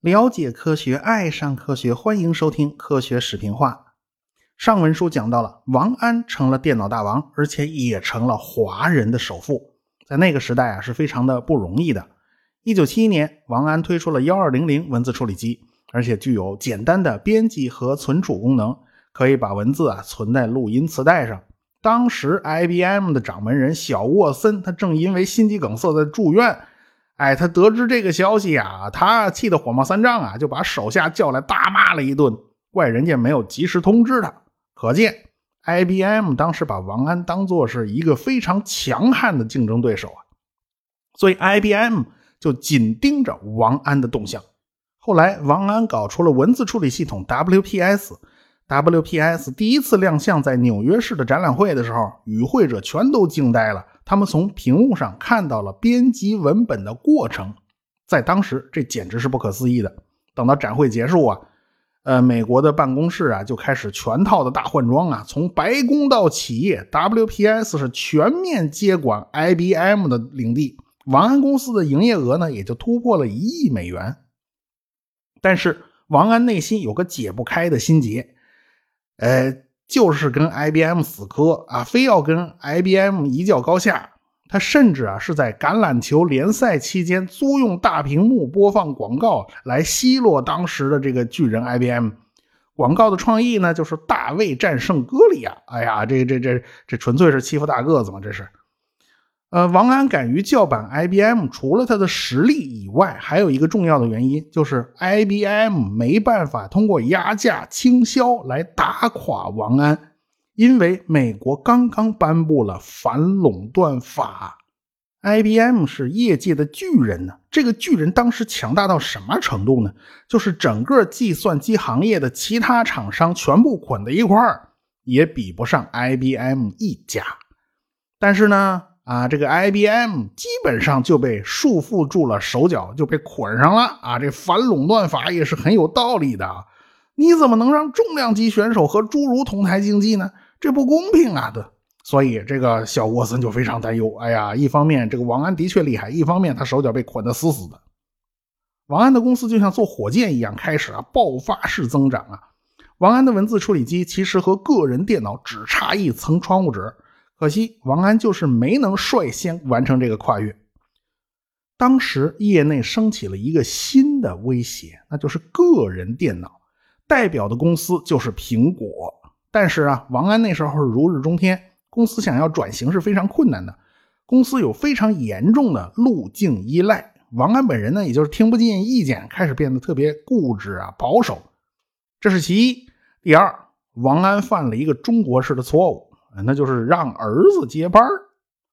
了解科学，爱上科学，欢迎收听科学视频化。上文书讲到了王安成了电脑大王，而且也成了华人的首富，在那个时代啊是非常的不容易的。一九七一年，王安推出了幺二零零文字处理机，而且具有简单的编辑和存储功能，可以把文字啊存在录音磁带上。当时 IBM 的掌门人小沃森，他正因为心肌梗塞在住院。哎，他得知这个消息啊，他气得火冒三丈啊，就把手下叫来大骂了一顿，怪人家没有及时通知他。可见，IBM 当时把王安当做是一个非常强悍的竞争对手啊，所以 IBM 就紧盯着王安的动向。后来，王安搞出了文字处理系统 WPS WPS 第一次亮相在纽约市的展览会的时候，与会者全都惊呆了。他们从屏幕上看到了编辑文本的过程，在当时这简直是不可思议的。等到展会结束啊，呃，美国的办公室啊就开始全套的大换装啊，从白宫到企业，WPS 是全面接管 IBM 的领地。王安公司的营业额呢也就突破了一亿美元。但是王安内心有个解不开的心结，呃。就是跟 IBM 死磕啊，非要跟 IBM 一较高下。他甚至啊是在橄榄球联赛期间租用大屏幕播放广告来奚落当时的这个巨人 IBM。广告的创意呢，就是大卫战胜歌利亚。哎呀，这这这这纯粹是欺负大个子嘛，这是。呃，王安敢于叫板 IBM，除了他的实力以外，还有一个重要的原因，就是 IBM 没办法通过压价倾销来打垮王安，因为美国刚刚颁布了反垄断法。IBM 是业界的巨人呢，这个巨人当时强大到什么程度呢？就是整个计算机行业的其他厂商全部捆在一块儿，也比不上 IBM 一家。但是呢？啊，这个 IBM 基本上就被束缚住了手脚，就被捆上了啊！这反垄断法也是很有道理的，你怎么能让重量级选手和侏儒同台竞技呢？这不公平啊！对，所以这个小沃森就非常担忧。哎呀，一方面这个王安的确厉害，一方面他手脚被捆得死死的。王安的公司就像坐火箭一样，开始啊爆发式增长啊！王安的文字处理机其实和个人电脑只差一层窗户纸。可惜王安就是没能率先完成这个跨越。当时业内升起了一个新的威胁，那就是个人电脑，代表的公司就是苹果。但是啊，王安那时候如日中天，公司想要转型是非常困难的，公司有非常严重的路径依赖。王安本人呢，也就是听不进意见，开始变得特别固执啊、保守。这是其一。第二，王安犯了一个中国式的错误。那就是让儿子接班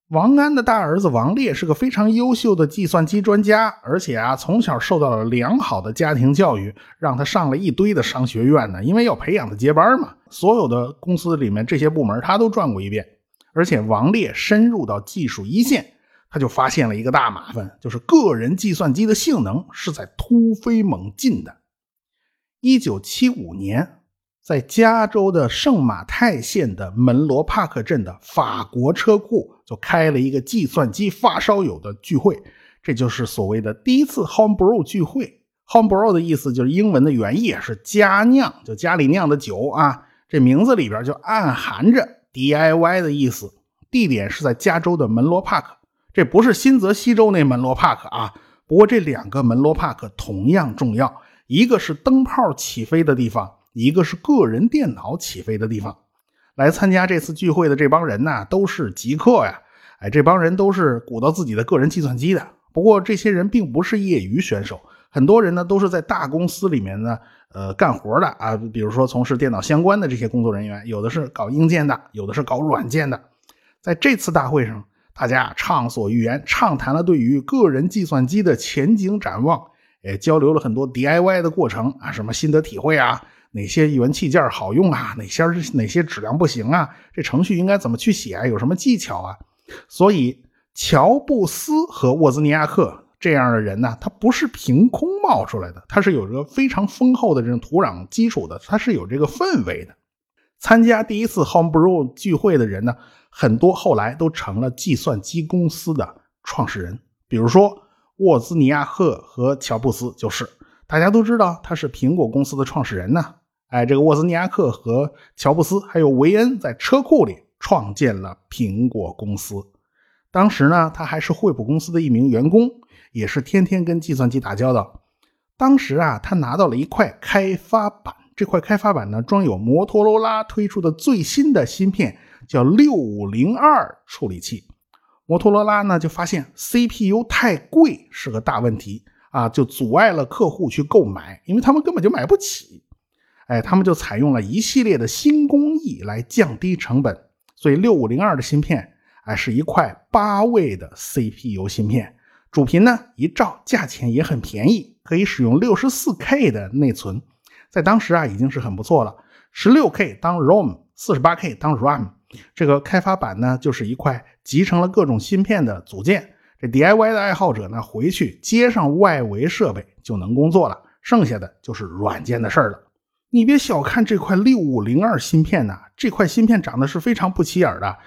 王安的大儿子王烈是个非常优秀的计算机专家，而且啊，从小受到了良好的家庭教育，让他上了一堆的商学院呢。因为要培养他接班嘛，所有的公司里面这些部门他都转过一遍。而且王烈深入到技术一线，他就发现了一个大麻烦，就是个人计算机的性能是在突飞猛进的。一九七五年。在加州的圣马泰县的门罗帕克镇的法国车库，就开了一个计算机发烧友的聚会，这就是所谓的第一次 homebrew 聚会。homebrew 的意思就是英文的原意是家酿，就家里酿的酒啊。这名字里边就暗含着 DIY 的意思。地点是在加州的门罗帕克，这不是新泽西州那门罗帕克啊。不过这两个门罗帕克同样重要，一个是灯泡起飞的地方。一个是个人电脑起飞的地方，来参加这次聚会的这帮人呢，都是极客呀！哎，这帮人都是鼓捣自己的个人计算机的。不过这些人并不是业余选手，很多人呢都是在大公司里面呢，呃，干活的啊。比如说从事电脑相关的这些工作人员，有的是搞硬件的，有的是搞软件的。在这次大会上，大家畅所欲言，畅谈了对于个人计算机的前景展望，也交流了很多 DIY 的过程啊，什么心得体会啊。哪些元器件好用啊？哪些哪些质量不行啊？这程序应该怎么去写？有什么技巧啊？所以，乔布斯和沃兹尼亚克这样的人呢，他不是凭空冒出来的，他是有着非常丰厚的这种土壤基础的，他是有这个氛围的。参加第一次 Homebrew 聚会的人呢，很多后来都成了计算机公司的创始人，比如说沃兹尼亚克和乔布斯就是。大家都知道他是苹果公司的创始人呢。哎，这个沃兹尼亚克和乔布斯还有维恩在车库里创建了苹果公司。当时呢，他还是惠普公司的一名员工，也是天天跟计算机打交道。当时啊，他拿到了一块开发板，这块开发板呢装有摩托罗拉推出的最新的芯片，叫六五零二处理器。摩托罗拉呢就发现 CPU 太贵是个大问题。啊，就阻碍了客户去购买，因为他们根本就买不起。哎，他们就采用了一系列的新工艺来降低成本。所以六五零二的芯片，哎，是一块八位的 CPU 芯片，主频呢一兆，价钱也很便宜，可以使用六十四 K 的内存，在当时啊已经是很不错了。十六 K 当 ROM，四十八 K 当 RAM，这个开发板呢就是一块集成了各种芯片的组件。这 DIY 的爱好者呢，回去接上外围设备就能工作了，剩下的就是软件的事儿了。你别小看这块六五零二芯片呐，这块芯片长得是非常不起眼的，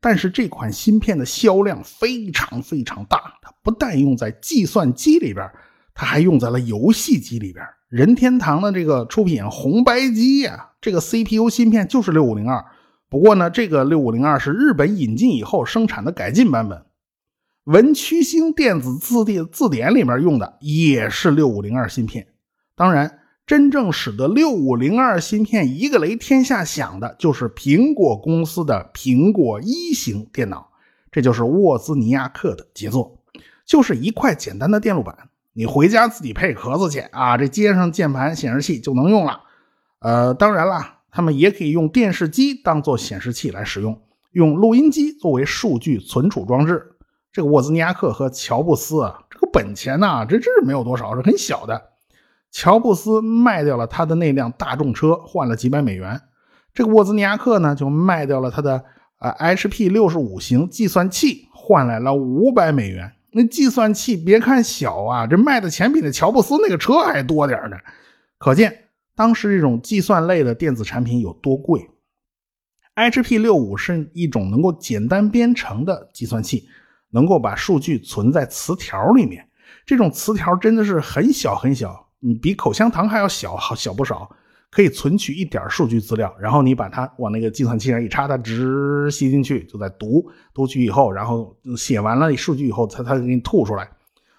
但是这款芯片的销量非常非常大。它不但用在计算机里边，它还用在了游戏机里边。任天堂的这个出品红白机呀，这个 CPU 芯片就是六五零二。不过呢，这个六五零二是日本引进以后生产的改进版本。文曲星电子字典字典里面用的也是六五零二芯片。当然，真正使得六五零二芯片一个雷天下响的，就是苹果公司的苹果一型电脑。这就是沃兹尼亚克的杰作，就是一块简单的电路板，你回家自己配壳子去啊，这接上键盘显示器就能用了。呃，当然啦，他们也可以用电视机当做显示器来使用，用录音机作为数据存储装置。这个沃兹尼亚克和乔布斯啊，这个本钱呐，这真是没有多少，是很小的。乔布斯卖掉了他的那辆大众车，换了几百美元。这个沃兹尼亚克呢，就卖掉了他的啊 HP 六十五型计算器，换来了五百美元。那计算器别看小啊，这卖的钱比那乔布斯那个车还多点呢。可见当时这种计算类的电子产品有多贵。HP 六五是一种能够简单编程的计算器。能够把数据存在磁条里面，这种磁条真的是很小很小，你比口香糖还要小，好小不少，可以存取一点数据资料，然后你把它往那个计算器上一插，它直吸进去，就在读，读取以后，然后写完了数据以后，它它给你吐出来。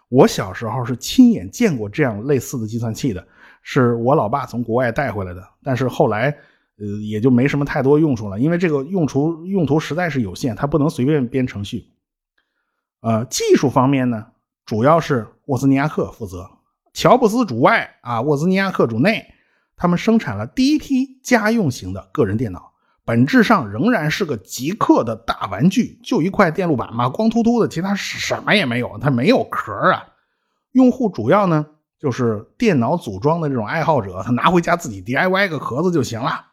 我小时候是亲眼见过这样类似的计算器的，是我老爸从国外带回来的，但是后来呃也就没什么太多用处了，因为这个用处用途实在是有限，它不能随便编程序。呃，技术方面呢，主要是沃兹尼亚克负责，乔布斯主外啊，沃兹尼亚克主内。他们生产了第一批家用型的个人电脑，本质上仍然是个极客的大玩具，就一块电路板嘛，光秃秃的，其他什么也没有，它没有壳啊。用户主要呢就是电脑组装的这种爱好者，他拿回家自己 DIY 个壳子就行了。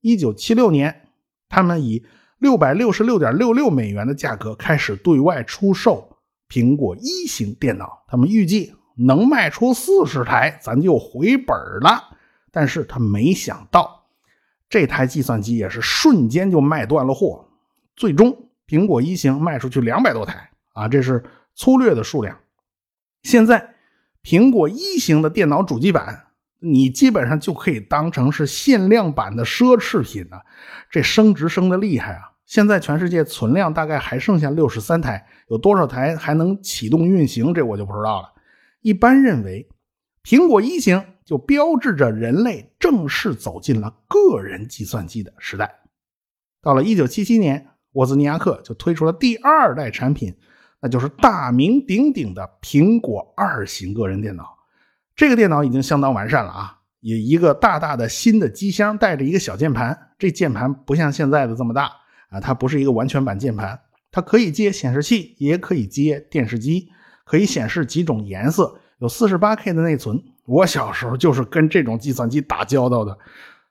一九七六年，他们以六百六十六点六六美元的价格开始对外出售苹果一型电脑，他们预计能卖出四十台，咱就回本了。但是他没想到，这台计算机也是瞬间就卖断了货，最终苹果一型卖出去两百多台啊，这是粗略的数量。现在苹果一型的电脑主机板。你基本上就可以当成是限量版的奢侈品了，这升值升的厉害啊！现在全世界存量大概还剩下六十三台，有多少台还能启动运行，这我就不知道了。一般认为，苹果一型就标志着人类正式走进了个人计算机的时代。到了一九七七年，沃兹尼亚克就推出了第二代产品，那就是大名鼎鼎的苹果二型个人电脑。这个电脑已经相当完善了啊，有一个大大的新的机箱，带着一个小键盘。这键盘不像现在的这么大啊，它不是一个完全版键盘，它可以接显示器，也可以接电视机，可以显示几种颜色，有 48K 的内存。我小时候就是跟这种计算机打交道的，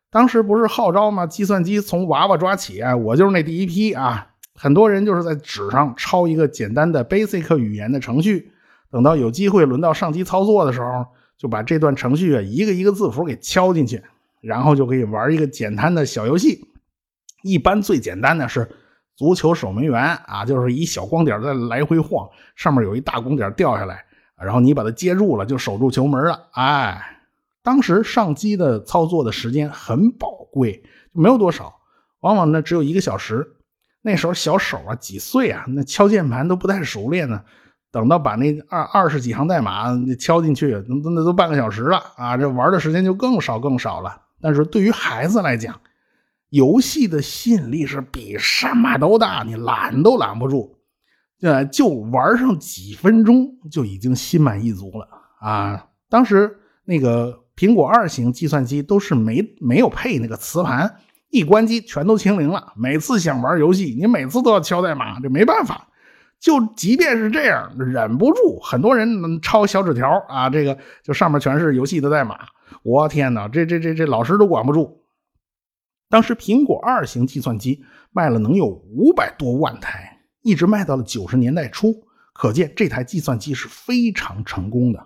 当时不是号召吗？计算机从娃娃抓起啊，我就是那第一批啊。很多人就是在纸上抄一个简单的 Basic 语言的程序，等到有机会轮到上机操作的时候。就把这段程序啊一个一个字符给敲进去，然后就可以玩一个简单的小游戏。一般最简单的是足球守门员啊，就是一小光点在来回晃，上面有一大光点掉下来，然后你把它接住了，就守住球门了。哎，当时上机的操作的时间很宝贵，没有多少，往往呢只有一个小时。那时候小手啊，几岁啊，那敲键盘都不太熟练呢。等到把那二二十几行代码敲进去，那那都半个小时了啊！这玩的时间就更少更少了。但是对于孩子来讲，游戏的吸引力是比什么都大，你拦都拦不住。呃，就玩上几分钟就已经心满意足了啊！当时那个苹果二型计算机都是没没有配那个磁盘，一关机全都清零了。每次想玩游戏，你每次都要敲代码，这没办法。就即便是这样，忍不住，很多人能抄小纸条啊，这个就上面全是游戏的代码。我天哪，这这这这老师都管不住。当时苹果二型计算机卖了能有五百多万台，一直卖到了九十年代初，可见这台计算机是非常成功的。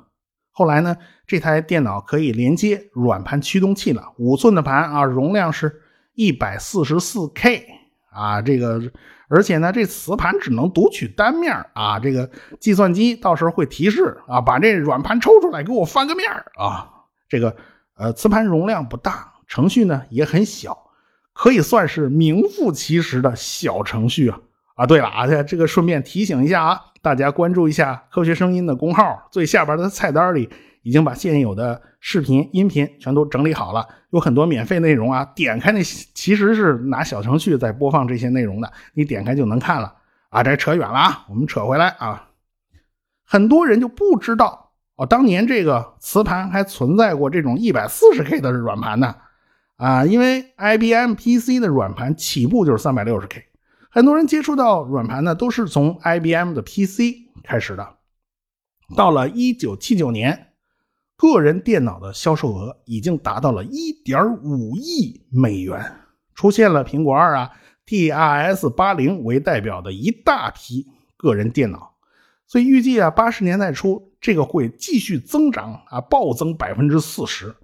后来呢，这台电脑可以连接软盘驱动器了，五寸的盘啊，容量是一百四十四 K 啊，这个。而且呢，这磁盘只能读取单面啊，这个计算机到时候会提示啊，把这软盘抽出来给我翻个面啊。这个呃，磁盘容量不大，程序呢也很小，可以算是名副其实的小程序啊。啊，对了啊，这个顺便提醒一下啊，大家关注一下科学声音的公号，最下边的菜单里。已经把现有的视频、音频全都整理好了，有很多免费内容啊。点开那其实是拿小程序在播放这些内容的，你点开就能看了啊。这扯远了啊，我们扯回来啊。很多人就不知道哦，当年这个磁盘还存在过这种一百四十 K 的软盘呢啊，因为 IBM PC 的软盘起步就是三百六十 K，很多人接触到软盘呢都是从 IBM 的 PC 开始的。到了一九七九年。个人电脑的销售额已经达到了1.5亿美元，出现了苹果二啊，TRS-80 为代表的一大批个人电脑，所以预计啊，八十年代初这个会继续增长啊，暴增百分之四十。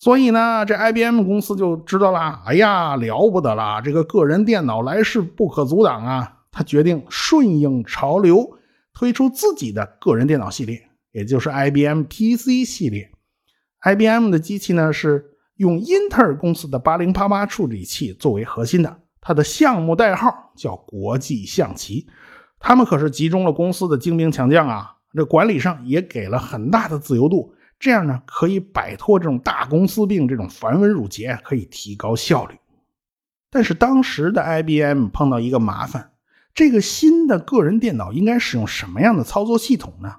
所以呢，这 IBM 公司就知道了，哎呀，了不得了，这个个人电脑来势不可阻挡啊，他决定顺应潮流，推出自己的个人电脑系列。也就是 IBM PC 系列，IBM 的机器呢是用英特尔公司的8088处理器作为核心的，它的项目代号叫国际象棋。他们可是集中了公司的精兵强将啊，这管理上也给了很大的自由度，这样呢可以摆脱这种大公司病，这种繁文缛节，可以提高效率。但是当时的 IBM 碰到一个麻烦，这个新的个人电脑应该使用什么样的操作系统呢？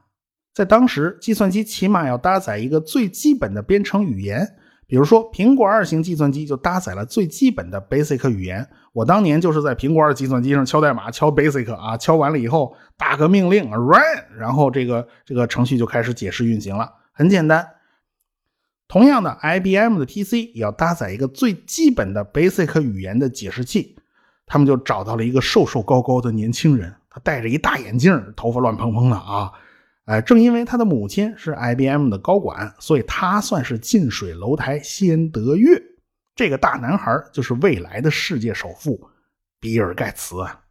在当时，计算机起码要搭载一个最基本的编程语言，比如说苹果二型计算机就搭载了最基本的 Basic 语言。我当年就是在苹果二计算机上敲代码，敲 Basic 啊，敲完了以后打个命令 Run，然后这个这个程序就开始解释运行了，很简单。同样的，IBM 的 PC 也要搭载一个最基本的 Basic 语言的解释器。他们就找到了一个瘦瘦高高的年轻人，他戴着一大眼镜，头发乱蓬蓬的啊。哎，正因为他的母亲是 IBM 的高管，所以他算是近水楼台先得月。这个大男孩就是未来的世界首富比尔·盖茨啊，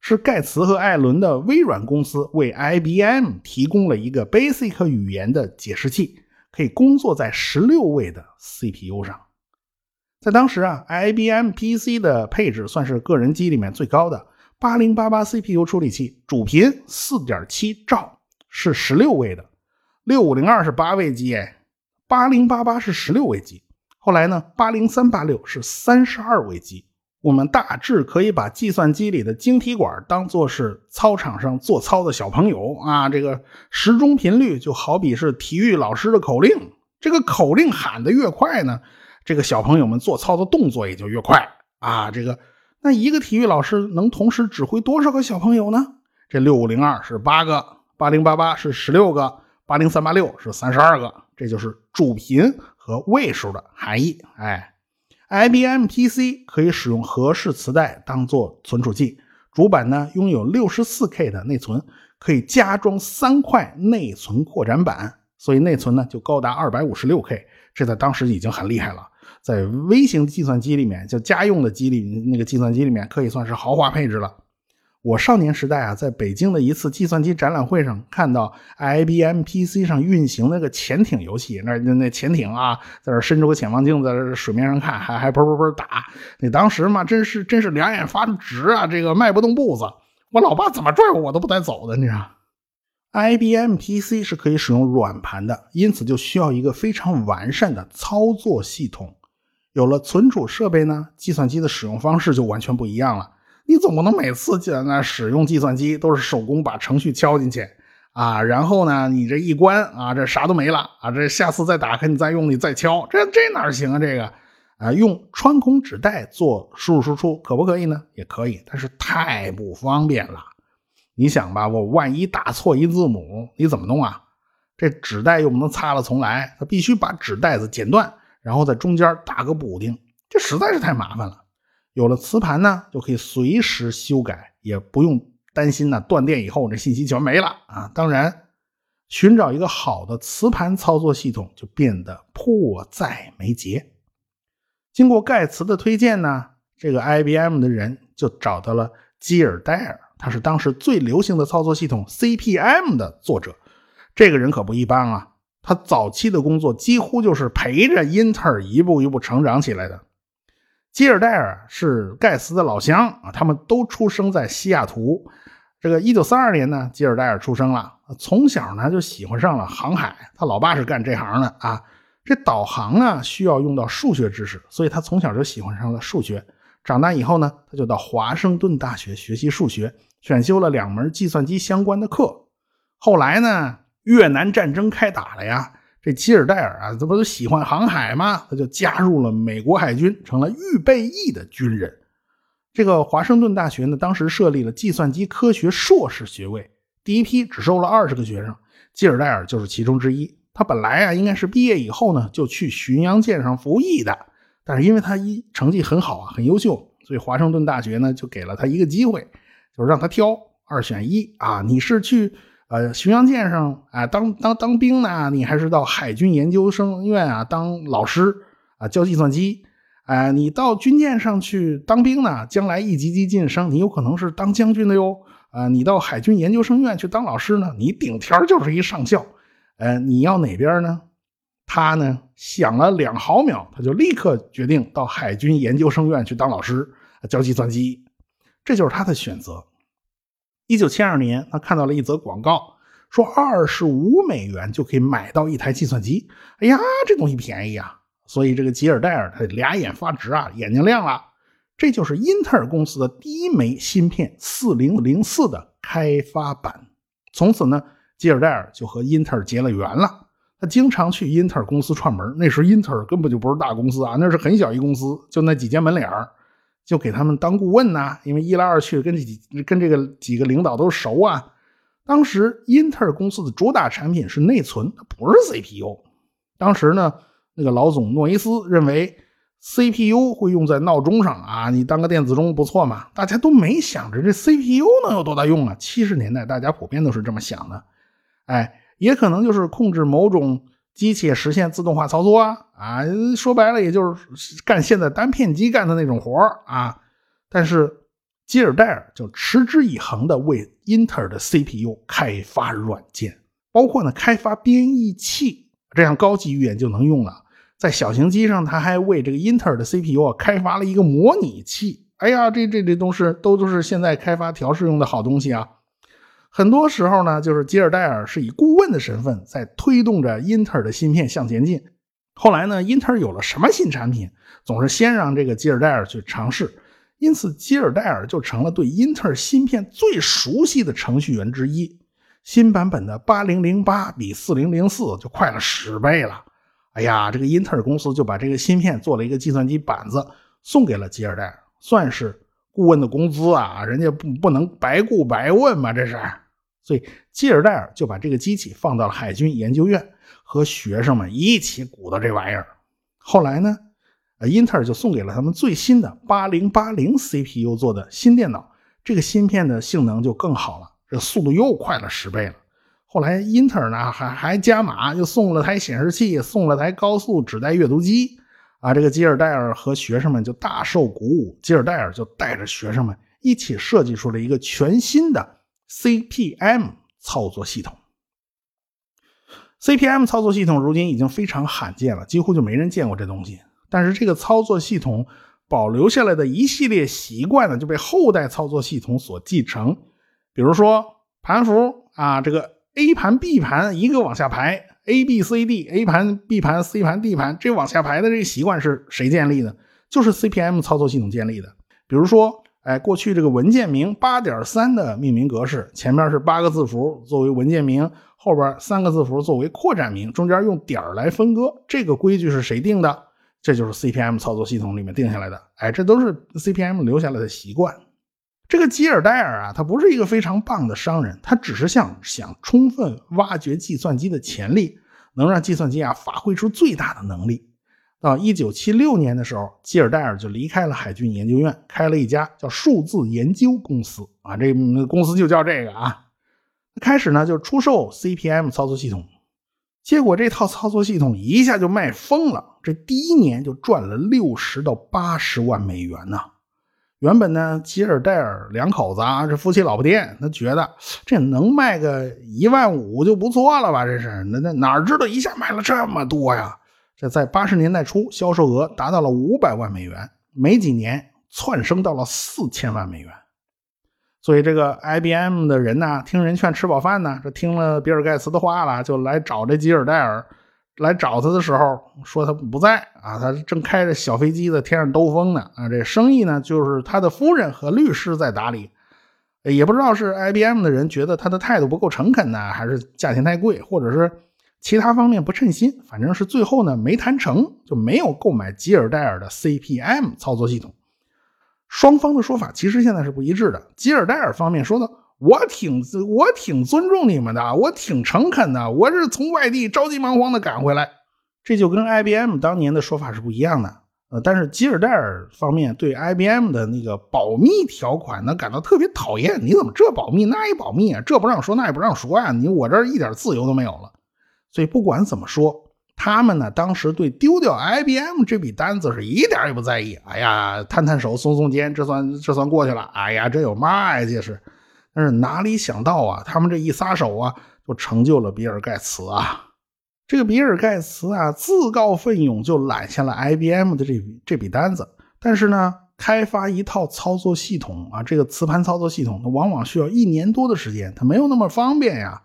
是盖茨和艾伦的微软公司为 IBM 提供了一个 Basic 语言的解释器，可以工作在十六位的 CPU 上。在当时啊，IBM PC 的配置算是个人机里面最高的，八零八八 CPU 处理器，主频四点七兆。是十六位的，六五零二是八位机，哎，八零八八是十六位机。后来呢，八零三八六是三十二位机。我们大致可以把计算机里的晶体管当做是操场上做操的小朋友啊，这个时钟频率就好比是体育老师的口令，这个口令喊得越快呢，这个小朋友们做操的动作也就越快啊。这个那一个体育老师能同时指挥多少个小朋友呢？这六五零二是八个。八零八八是十六个，八零三八六是三十二个，这就是主频和位数的含义。哎，IBM PC 可以使用合适磁带当做存储器，主板呢拥有六十四 K 的内存，可以加装三块内存扩展板，所以内存呢就高达二百五十六 K，这在当时已经很厉害了。在微型计算机里面，就家用的机里那个计算机里面，可以算是豪华配置了。我少年时代啊，在北京的一次计算机展览会上，看到 IBM PC 上运行那个潜艇游戏，那那那潜艇啊，在这伸出个潜望镜，在水面上看，还还砰砰砰打。那当时嘛，真是真是两眼发直啊，这个迈不动步子。我老爸怎么拽我，我都不带走的，你知道。IBM PC 是可以使用软盘的，因此就需要一个非常完善的操作系统。有了存储设备呢，计算机的使用方式就完全不一样了。你总不能每次在那使用计算机都是手工把程序敲进去啊，然后呢，你这一关啊，这啥都没了啊，这下次再打开你再用你再敲，这这哪行啊？这个啊，用穿孔纸带做输入输出可不可以呢？也可以，但是太不方便了。你想吧，我万一打错一字母，你怎么弄啊？这纸带又不能擦了重来，它必须把纸带子剪断，然后在中间打个补丁，这实在是太麻烦了。有了磁盘呢，就可以随时修改，也不用担心呢断电以后我这信息全没了啊！当然，寻找一个好的磁盘操作系统就变得迫在眉睫。经过盖茨的推荐呢，这个 IBM 的人就找到了基尔戴尔，他是当时最流行的操作系统 CP/M 的作者。这个人可不一般啊，他早期的工作几乎就是陪着英特尔一步一步成长起来的。基尔戴尔是盖茨的老乡啊，他们都出生在西雅图。这个一九三二年呢，基尔戴尔出生了，从小呢就喜欢上了航海。他老爸是干这行的啊。这导航呢需要用到数学知识，所以他从小就喜欢上了数学。长大以后呢，他就到华盛顿大学学习数学，选修了两门计算机相关的课。后来呢，越南战争开打了呀。这基尔戴尔啊，这不是喜欢航海吗？他就加入了美国海军，成了预备役的军人。这个华盛顿大学呢，当时设立了计算机科学硕士学位，第一批只收了二十个学生，基尔戴尔就是其中之一。他本来啊，应该是毕业以后呢，就去巡洋舰上服役的，但是因为他一成绩很好啊，很优秀，所以华盛顿大学呢，就给了他一个机会，就是让他挑二选一啊，你是去。呃，巡洋舰上啊，当当当兵呢，你还是到海军研究生院啊当老师啊教计算机。哎，你到军舰上去当兵呢，将来一级级晋升，你有可能是当将军的哟。啊，你到海军研究生院去当老师呢，你顶天就是一上校。呃，你要哪边呢？他呢想了两毫秒，他就立刻决定到海军研究生院去当老师教计算机，这就是他的选择。一九七二年，他看到了一则广告，说二十五美元就可以买到一台计算机。哎呀，这东西便宜啊！所以这个吉尔戴尔他俩眼发直啊，眼睛亮了。这就是英特尔公司的第一枚芯片四零零四的开发版。从此呢，吉尔戴尔就和英特尔结了缘了。他经常去英特尔公司串门，那时英特尔根本就不是大公司啊，那是很小一公司，就那几间门脸儿。就给他们当顾问呐，因为一来二去跟这几跟这个几个领导都熟啊。当时英特尔公司的主打产品是内存，不是 CPU。当时呢，那个老总诺伊斯认为 CPU 会用在闹钟上啊，你当个电子钟不错嘛。大家都没想着这 CPU 能有多大用啊。七十年代大家普遍都是这么想的，哎，也可能就是控制某种。机器实现自动化操作啊啊，说白了也就是干现在单片机干的那种活啊。但是基尔戴尔就持之以恒的为英特尔的 CPU 开发软件，包括呢开发编译器，这样高级语言就能用了。在小型机上，他还为这个英特尔的 CPU 啊开发了一个模拟器。哎呀，这这这都是都都是现在开发调试用的好东西啊。很多时候呢，就是吉尔戴尔是以顾问的身份在推动着英特尔的芯片向前进。后来呢，英特尔有了什么新产品，总是先让这个吉尔戴尔去尝试，因此吉尔戴尔就成了对英特尔芯片最熟悉的程序员之一。新版本的八零零八比四零零四就快了十倍了。哎呀，这个英特尔公司就把这个芯片做了一个计算机板子送给了吉尔戴尔，算是。顾问的工资啊，人家不不能白顾白问嘛，这是。所以基尔戴尔就把这个机器放到了海军研究院，和学生们一起鼓捣这玩意儿。后来呢，呃，英特尔就送给了他们最新的八零八零 CPU 做的新电脑，这个芯片的性能就更好了，这速度又快了十倍了。后来英特尔呢还还加码，又送了台显示器，送了台高速纸带阅读机。啊，这个吉尔戴尔和学生们就大受鼓舞，吉尔戴尔就带着学生们一起设计出了一个全新的 CPM 操作系统。CPM 操作系统如今已经非常罕见了，几乎就没人见过这东西。但是这个操作系统保留下来的一系列习惯呢，就被后代操作系统所继承。比如说盘符啊，这个 A 盘、B 盘一个往下排，A、B、C、D，A 盘、B 盘、C 盘、D 盘，这往下排的这个习惯是谁建立的？就是 CPM 操作系统建立的。比如说，哎，过去这个文件名八点三的命名格式，前面是八个字符作为文件名。后边三个字符作为扩展名，中间用点来分割，这个规矩是谁定的？这就是 CPM 操作系统里面定下来的。哎，这都是 CPM 留下来的习惯。这个吉尔戴尔啊，他不是一个非常棒的商人，他只是想想充分挖掘计算机的潜力，能让计算机啊发挥出最大的能力。到1976年的时候，吉尔戴尔就离开了海军研究院，开了一家叫数字研究公司啊，这公司就叫这个啊。开始呢就出售 CPM 操作系统，结果这套操作系统一下就卖疯了，这第一年就赚了六十到八十万美元呢。原本呢，吉尔戴尔两口子啊，这夫妻老婆店，他觉得这能卖个一万五就不错了吧？这是那那哪知道一下卖了这么多呀？这在八十年代初，销售额达到了五百万美元，没几年窜升到了四千万美元。所以这个 IBM 的人呢，听人劝吃饱饭呢，这听了比尔盖茨的话了，就来找这吉尔戴尔。来找他的时候，说他不在啊，他正开着小飞机在天上兜风呢。啊，这生意呢，就是他的夫人和律师在打理。也不知道是 IBM 的人觉得他的态度不够诚恳呢，还是价钱太贵，或者是其他方面不称心。反正是最后呢没谈成就没有购买吉尔戴尔的 CPM 操作系统。双方的说法其实现在是不一致的。吉尔戴尔方面说的：“我挺我挺尊重你们的，我挺诚恳的，我是从外地着急忙慌的赶回来。”这就跟 IBM 当年的说法是不一样的。呃，但是吉尔戴尔方面对 IBM 的那个保密条款呢感到特别讨厌。你怎么这保密那也保密啊？这不让说那也不让说呀？你我这儿一点自由都没有了。所以不管怎么说。他们呢，当时对丢掉 IBM 这笔单子是一点也不在意。哎呀，摊摊手，耸耸肩，这算这算过去了。哎呀，这有嘛呀？这是，是哪里想到啊，他们这一撒手啊，就成就了比尔盖茨啊。这个比尔盖茨啊，自告奋勇就揽下了 IBM 的这笔这笔单子。但是呢，开发一套操作系统啊，这个磁盘操作系统，它往往需要一年多的时间，它没有那么方便呀。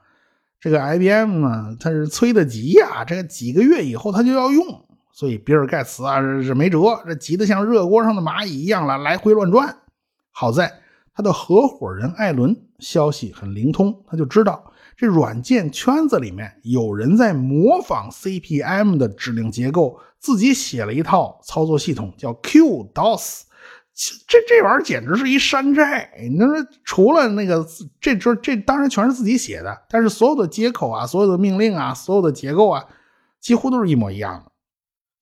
这个 IBM 呢，它是催得急呀，这个几个月以后它就要用，所以比尔盖茨啊是没辙，这急得像热锅上的蚂蚁一样了，来回乱转。好在他的合伙人艾伦消息很灵通，他就知道这软件圈子里面有人在模仿 CPM 的指令结构，自己写了一套操作系统，叫 QDOS。这这玩意儿简直是一山寨！你说除了那个，这这这当然全是自己写的，但是所有的接口啊，所有的命令啊，所有的结构啊，几乎都是一模一样的。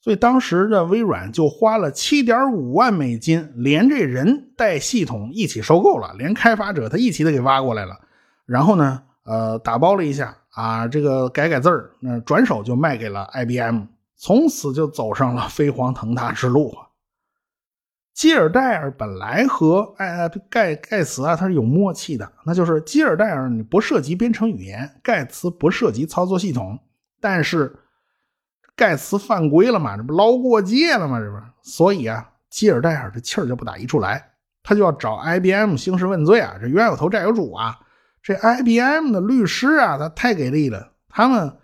所以当时的微软就花了七点五万美金，连这人带系统一起收购了，连开发者他一起都给挖过来了。然后呢，呃，打包了一下啊，这个改改字儿，那转手就卖给了 IBM，从此就走上了飞黄腾达之路。基尔戴尔本来和哎盖盖茨啊，他是有默契的，那就是基尔戴尔你不涉及编程语言，盖茨不涉及操作系统，但是盖茨犯规了嘛，这不捞过界了吗？这不，所以啊，基尔戴尔这气儿就不打一处来，他就要找 IBM 兴师问罪啊，这冤有头债有主啊，这 IBM 的律师啊，他太给力了，他们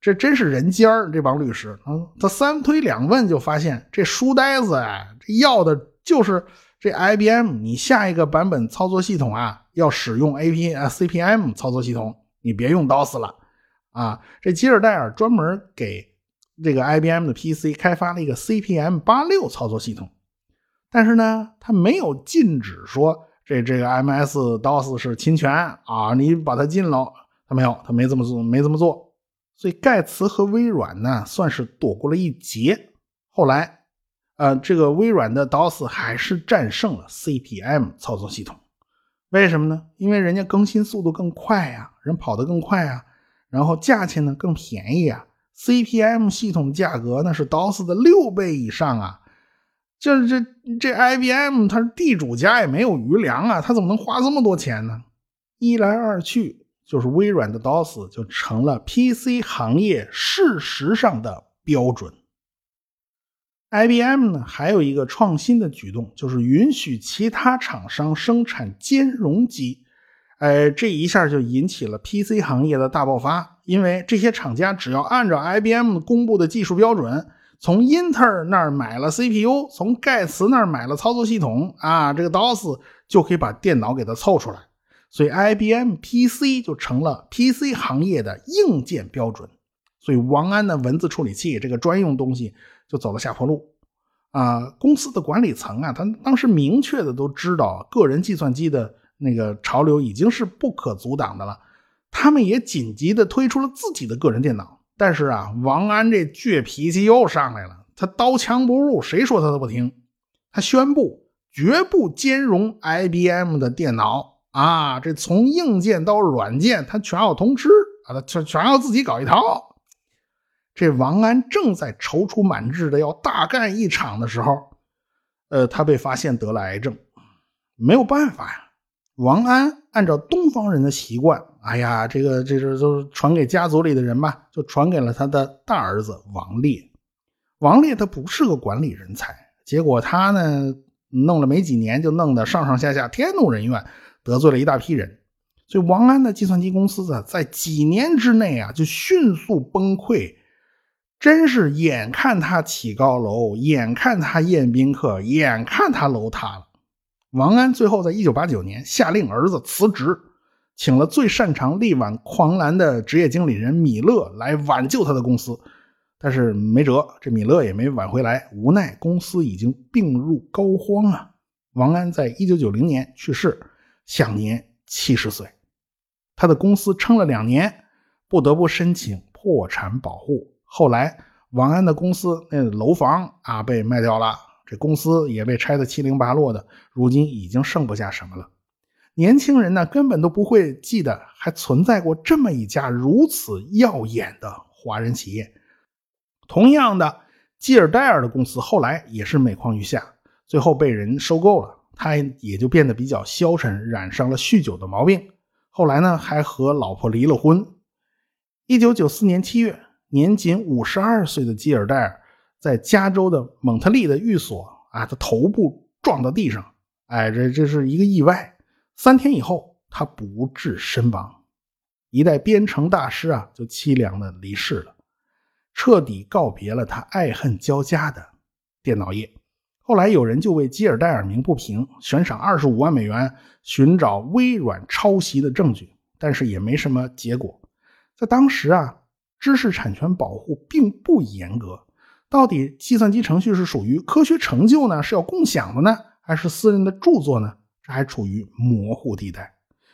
这真是人尖儿，这帮律师，嗯，他三推两问就发现这书呆子啊，这要的。就是这 IBM，你下一个版本操作系统啊，要使用 AP 啊 CPM 操作系统，你别用 DOS 了啊。这吉尔戴尔专门给这个 IBM 的 PC 开发了一个 CPM 八六操作系统，但是呢，他没有禁止说这这个 MS DOS 是侵权啊，你把它禁了，他没有，他没这么做，没这么做。所以盖茨和微软呢，算是躲过了一劫。后来。呃，这个微软的 DOS 还是战胜了 CPM 操作系统，为什么呢？因为人家更新速度更快呀，人跑得更快呀，然后价钱呢更便宜呀，CP/M 系统价格那是 DOS 的六倍以上啊！这这这 IBM 它是地主家也没有余粮啊，他怎么能花这么多钱呢？一来二去，就是微软的 DOS 就成了 PC 行业事实上的标准。IBM 呢，还有一个创新的举动，就是允许其他厂商生产兼容机。哎，这一下就引起了 PC 行业的大爆发，因为这些厂家只要按照 IBM 公布的技术标准，从英特尔那儿买了 CPU，从盖茨那儿买了操作系统啊，这个 DOS 就可以把电脑给它凑出来。所以 IBM PC 就成了 PC 行业的硬件标准。所以王安的文字处理器这个专用东西。就走了下坡路，啊，公司的管理层啊，他当时明确的都知道个人计算机的那个潮流已经是不可阻挡的了，他们也紧急的推出了自己的个人电脑。但是啊，王安这倔脾气又上来了，他刀枪不入，谁说他都不听。他宣布绝不兼容 IBM 的电脑啊，这从硬件到软件他全要通吃啊，他全全要自己搞一套。这王安正在踌躇满志的要大干一场的时候，呃，他被发现得了癌症，没有办法呀。王安按照东方人的习惯，哎呀，这个这是都传给家族里的人吧，就传给了他的大儿子王烈。王烈他不是个管理人才，结果他呢弄了没几年，就弄得上上下下天怒人怨，得罪了一大批人。所以王安的计算机公司啊，在几年之内啊，就迅速崩溃。真是眼看他起高楼，眼看他宴宾客，眼看他楼塌了。王安最后在一九八九年下令儿子辞职，请了最擅长力挽狂澜的职业经理人米勒来挽救他的公司，但是没辙，这米勒也没挽回来。无奈公司已经病入膏肓啊！王安在一九九零年去世，享年七十岁。他的公司撑了两年，不得不申请破产保护。后来，王安的公司那楼房啊被卖掉了，这公司也被拆得七零八落的，如今已经剩不下什么了。年轻人呢，根本都不会记得还存在过这么一家如此耀眼的华人企业。同样的，基尔戴尔的公司后来也是每况愈下，最后被人收购了，他也就变得比较消沉，染上了酗酒的毛病。后来呢，还和老婆离了婚。一九九四年七月。年仅五十二岁的基尔戴尔在加州的蒙特利的寓所啊，他头部撞到地上，哎，这这是一个意外。三天以后，他不治身亡。一代编程大师啊，就凄凉的离世了，彻底告别了他爱恨交加的电脑业。后来有人就为基尔戴尔鸣不平，悬赏二十五万美元寻找微软抄袭的证据，但是也没什么结果。在当时啊。知识产权保护并不严格，到底计算机程序是属于科学成就呢？是要共享的呢，还是私人的著作呢？这还处于模糊地带。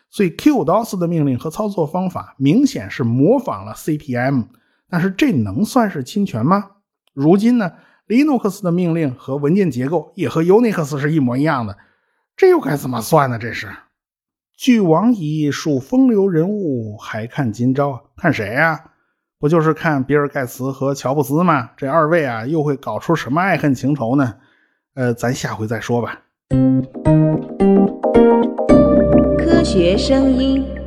所以 QDOS 的命令和操作方法明显是模仿了 CP/M，但是这能算是侵权吗？如今呢，Linux 的命令和文件结构也和 Unix 是一模一样的，这又该怎么算呢？这是。俱往矣，数风流人物，还看今朝？看谁呀？不就是看比尔盖茨和乔布斯吗？这二位啊，又会搞出什么爱恨情仇呢？呃，咱下回再说吧。科学声音。